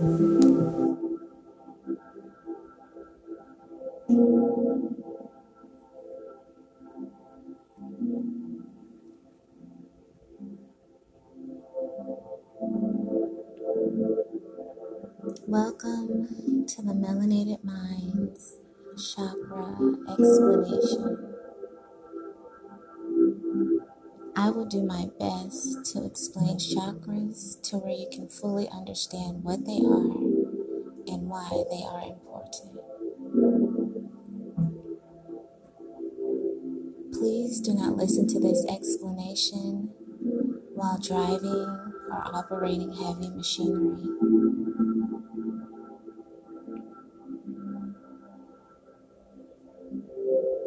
Welcome to the Melanated Minds Chakra Explanation. I will do my best to explain chakras to where you can fully understand what they are and why they are important. Please do not listen to this explanation while driving or operating heavy machinery.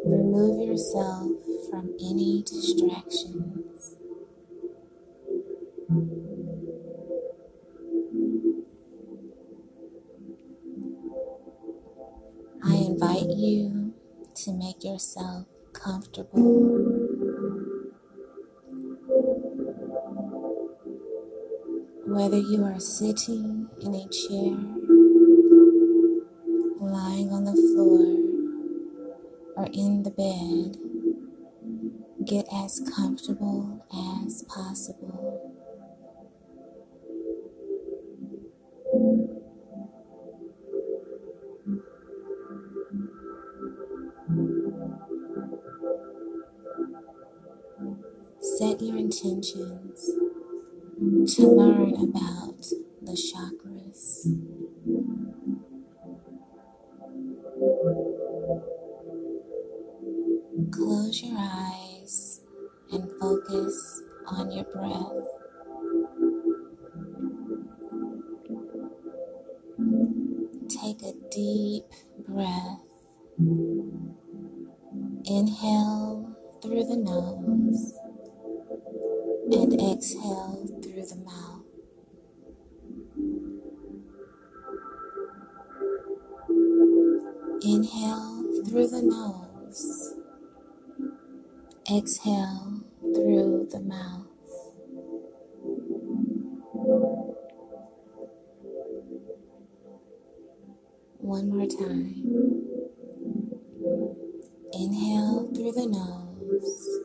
Remove yourself from any distractions. Yourself comfortable. Whether you are sitting in a chair, lying on the floor, or in the bed, get as comfortable as possible. Your intentions to learn about the chakras. Close your eyes and focus on your breath. Take a deep breath. Inhale through the nose and exhale through the mouth. Inhale through the nose. Exhale through the mouth. One more time. Inhale through the nose.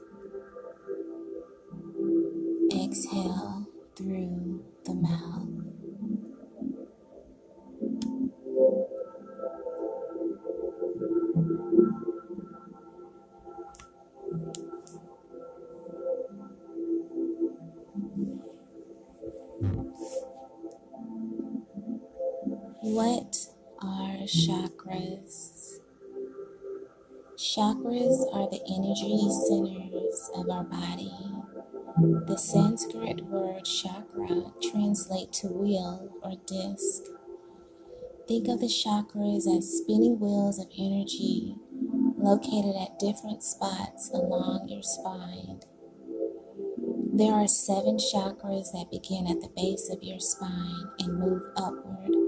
Chakras? Chakras are the energy centers of our body. The Sanskrit word chakra translates to wheel or disc. Think of the chakras as spinning wheels of energy located at different spots along your spine. There are seven chakras that begin at the base of your spine and move upward,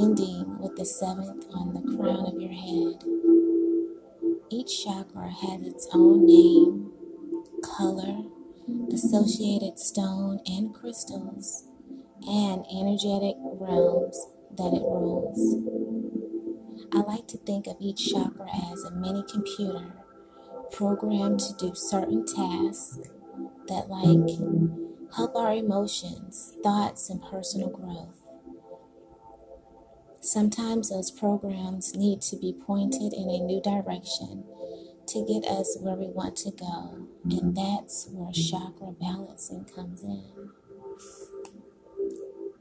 ending with the seventh on the crown of your head. Each chakra has its own name, color, associated stone and crystals, and energetic realms that it rules. I like to think of each chakra as a mini computer programmed to do certain tasks that like help our emotions, thoughts, and personal growth. Sometimes those programs need to be pointed in a new direction to get us where we want to go, and mm-hmm. that's where chakra balancing comes in.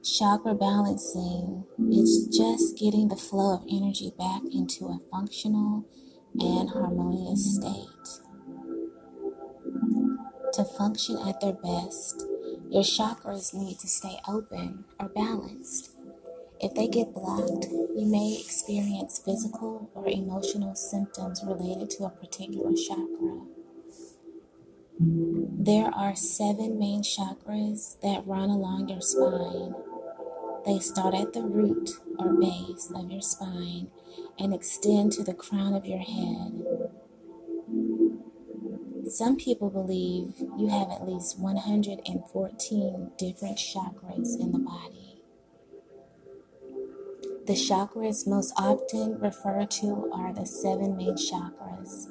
Chakra balancing is just getting the flow of energy back into a functional and harmonious state. To function at their best, your chakras need to stay open or balanced. If they get blocked, you may experience physical or emotional symptoms related to a particular chakra. There are seven main chakras that run along your spine. They start at the root or base of your spine and extend to the crown of your head. Some people believe you have at least 114 different chakras in the body. The chakras most often referred to are the seven main chakras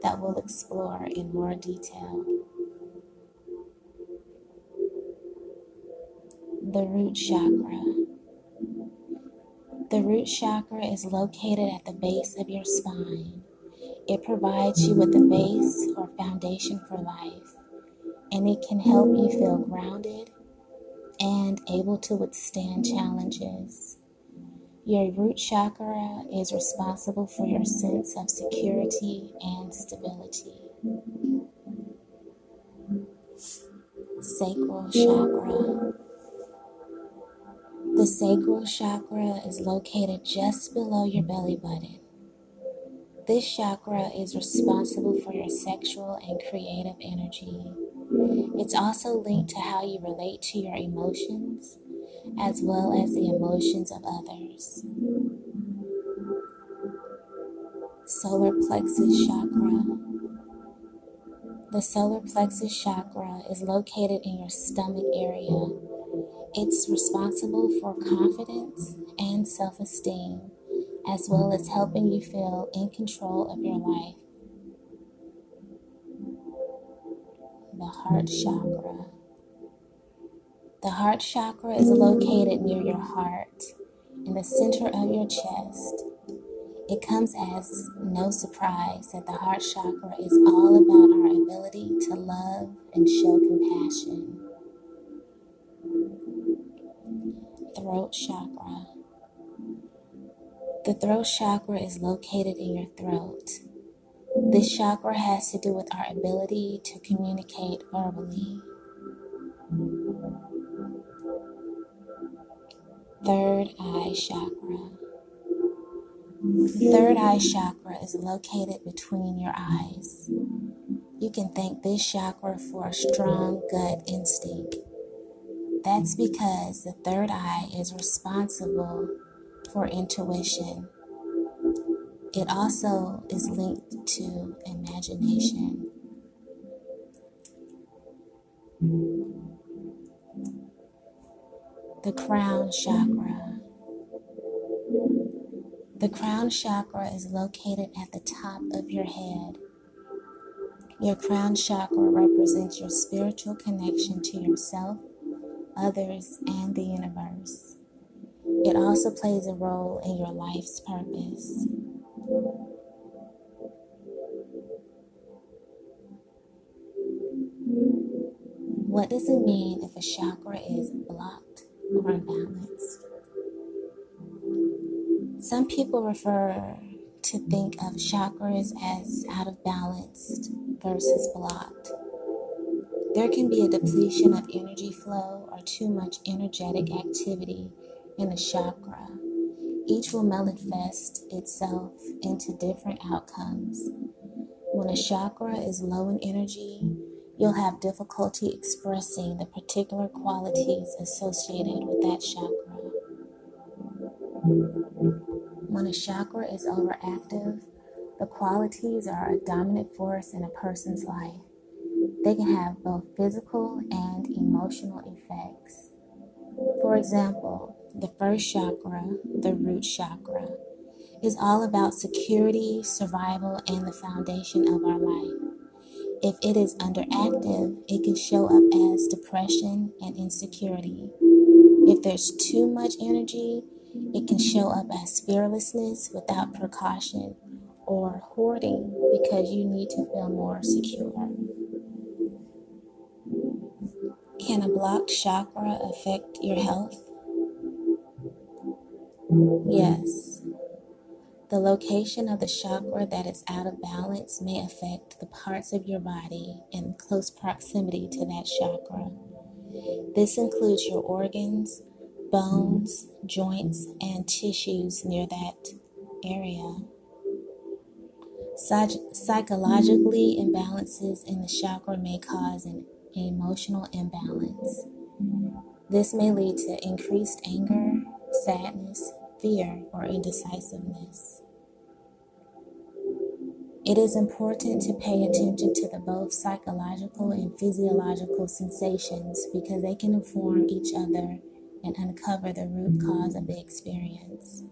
that we'll explore in more detail. The root chakra. The root chakra is located at the base of your spine. It provides you with the base or foundation for life, and it can help you feel grounded and able to withstand challenges. Your root chakra is responsible for your sense of security and stability. Sacral chakra. The sacral chakra is located just below your belly button. This chakra is responsible for your sexual and creative energy. It's also linked to how you relate to your emotions as well as the emotions of others. Solar plexus chakra. The solar plexus chakra is located in your stomach area. It's responsible for confidence and self esteem, as well as helping you feel in control of your life. The heart chakra. The heart chakra is located near your heart, in the center of your chest. It comes as no surprise that the heart chakra is all about our ability to love and show compassion. Throat chakra. The throat chakra is located in your throat. This chakra has to do with our ability to communicate verbally. Third eye chakra. The Third eye chakra is located between your eyes. You can thank this chakra for a strong gut instinct. That's because the third eye is responsible for intuition. It also is linked to imagination. The crown chakra. The crown chakra is located at the top of your head. Your crown chakra represents your spiritual connection to yourself, others, and the universe. It also plays a role in your life's purpose. What does it mean if a chakra is blocked? Or unbalanced. Some people refer to think of chakras as out of balance versus blocked. There can be a depletion of energy flow or too much energetic activity in a chakra. Each will manifest itself into different outcomes. When a chakra is low in energy, you'll have difficulty expressing the particular qualities associated with that chakra. When a chakra is overactive, the qualities are a dominant force in a person's life. They can have both physical and emotional effects. For example, the first chakra, the root chakra, is all about security, survival, and the foundation of our life. If it is underactive, it can show up as depression and insecurity. If there's too much energy, it can show up as fearlessness without precaution or hoarding because you need to feel more secure. Can a blocked chakra affect your health? Yes. The location of the chakra that is out of balance may affect the parts of your body in close proximity to that chakra. This includes your organs, bones, joints, and tissues near that area. Psych- psychologically, imbalances in the chakra may cause an emotional imbalance. This may lead to increased anger, sadness, fear, or indecisiveness. It is important to pay attention to the both psychological and physiological sensations because they can inform each other and uncover the root cause of the experience.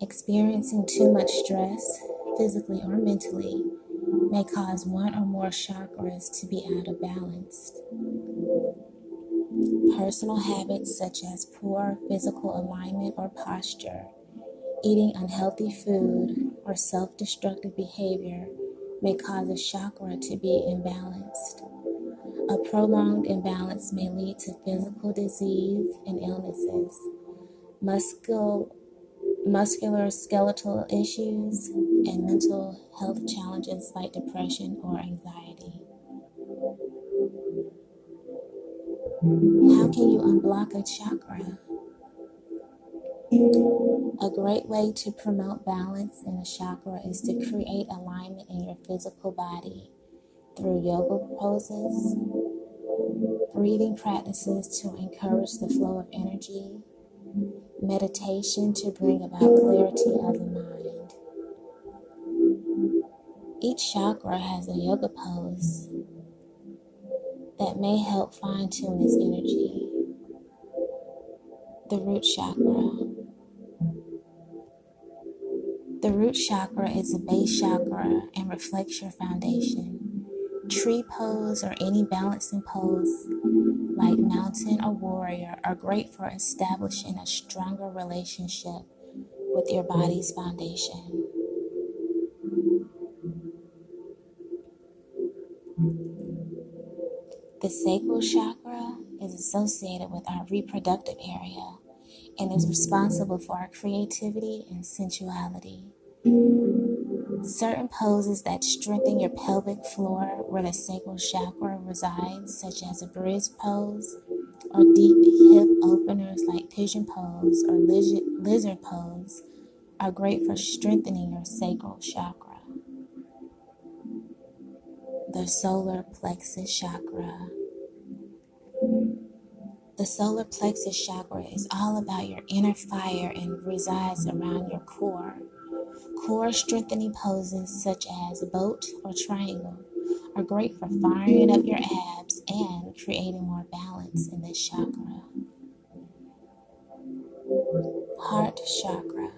Experiencing too much stress, physically or mentally, may cause one or more chakras to be out of balance. Personal habits such as poor physical alignment or posture, eating unhealthy food, or self destructive behavior may cause a chakra to be imbalanced. A prolonged imbalance may lead to physical disease and illnesses, muscular skeletal issues, and mental health challenges like depression or anxiety. How can you unblock a chakra? A great way to promote balance in a chakra is to create alignment in your physical body through yoga poses, breathing practices to encourage the flow of energy, meditation to bring about clarity of the mind. Each chakra has a yoga pose that may help fine tune its energy. The root chakra. The root chakra is a base chakra and reflects your foundation. Tree pose or any balancing pose like mountain or warrior are great for establishing a stronger relationship with your body's foundation. Sacral chakra is associated with our reproductive area and is responsible for our creativity and sensuality. Certain poses that strengthen your pelvic floor where the sacral chakra resides, such as a bridge pose, or deep hip openers like pigeon pose or lizard pose, are great for strengthening your sacral chakra the solar plexus chakra. The solar plexus chakra is all about your inner fire and resides around your core. Core strengthening poses such as boat or triangle are great for firing up your abs and creating more balance in this chakra. Heart chakra.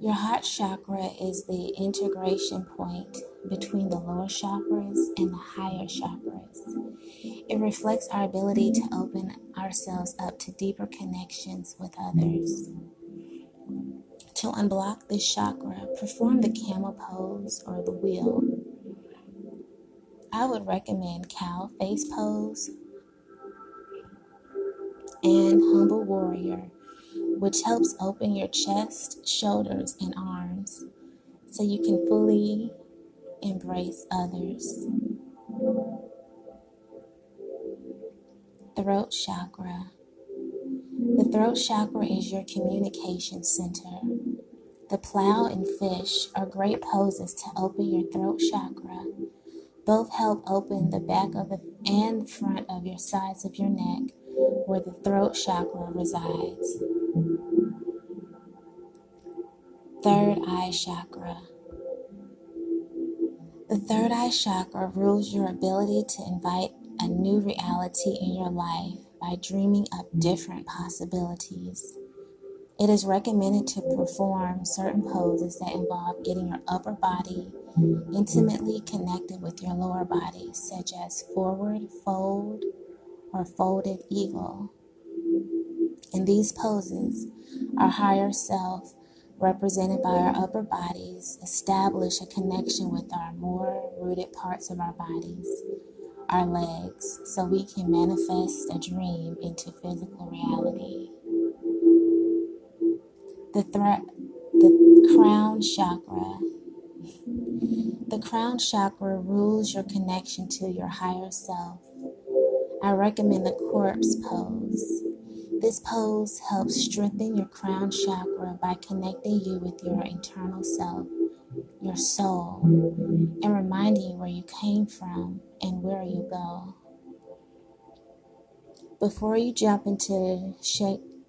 Your heart chakra is the integration point between the lower chakras and the higher chakras. It reflects our ability to open ourselves up to deeper connections with others. To unblock this chakra, perform the camel pose or the wheel. I would recommend cow face pose and humble warrior which helps open your chest, shoulders, and arms so you can fully embrace others. Throat chakra. The throat chakra is your communication center. The plow and fish are great poses to open your throat chakra. Both help open the back of the and front of your sides of your neck where the throat chakra resides. Third eye chakra. The third eye chakra rules your ability to invite a new reality in your life by dreaming up different possibilities. It is recommended to perform certain poses that involve getting your upper body intimately connected with your lower body, such as forward fold or folded eagle. In these poses, our higher self represented by our upper bodies, establish a connection with our more rooted parts of our bodies, our legs, so we can manifest a dream into physical reality. The, threat, the crown chakra. The crown chakra rules your connection to your higher self. I recommend the corpse pose. This pose helps strengthen your crown chakra by connecting you with your internal self, your soul, and reminding you where you came from and where you go. Before you jump into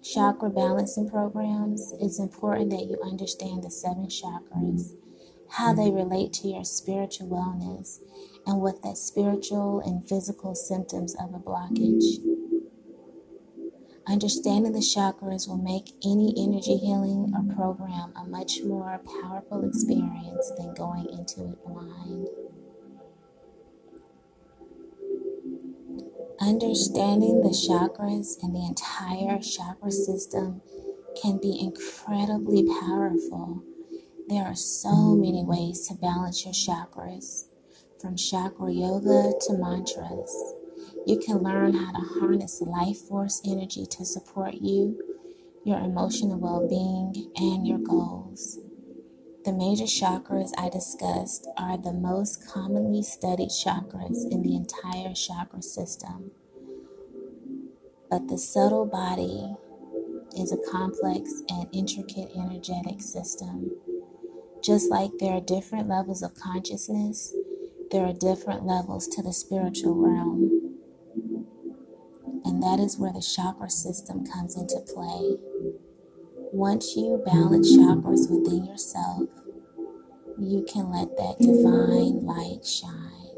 chakra balancing programs, it's important that you understand the seven chakras, how they relate to your spiritual wellness, and what the spiritual and physical symptoms of a blockage. Understanding the chakras will make any energy healing or program a much more powerful experience than going into it blind. Understanding the chakras and the entire chakra system can be incredibly powerful. There are so many ways to balance your chakras, from chakra yoga to mantras. You can learn how to harness life force energy to support you, your emotional well being, and your goals. The major chakras I discussed are the most commonly studied chakras in the entire chakra system. But the subtle body is a complex and intricate energetic system. Just like there are different levels of consciousness, there are different levels to the spiritual realm. And that is where the chakra system comes into play. Once you balance chakras within yourself, you can let that divine light shine.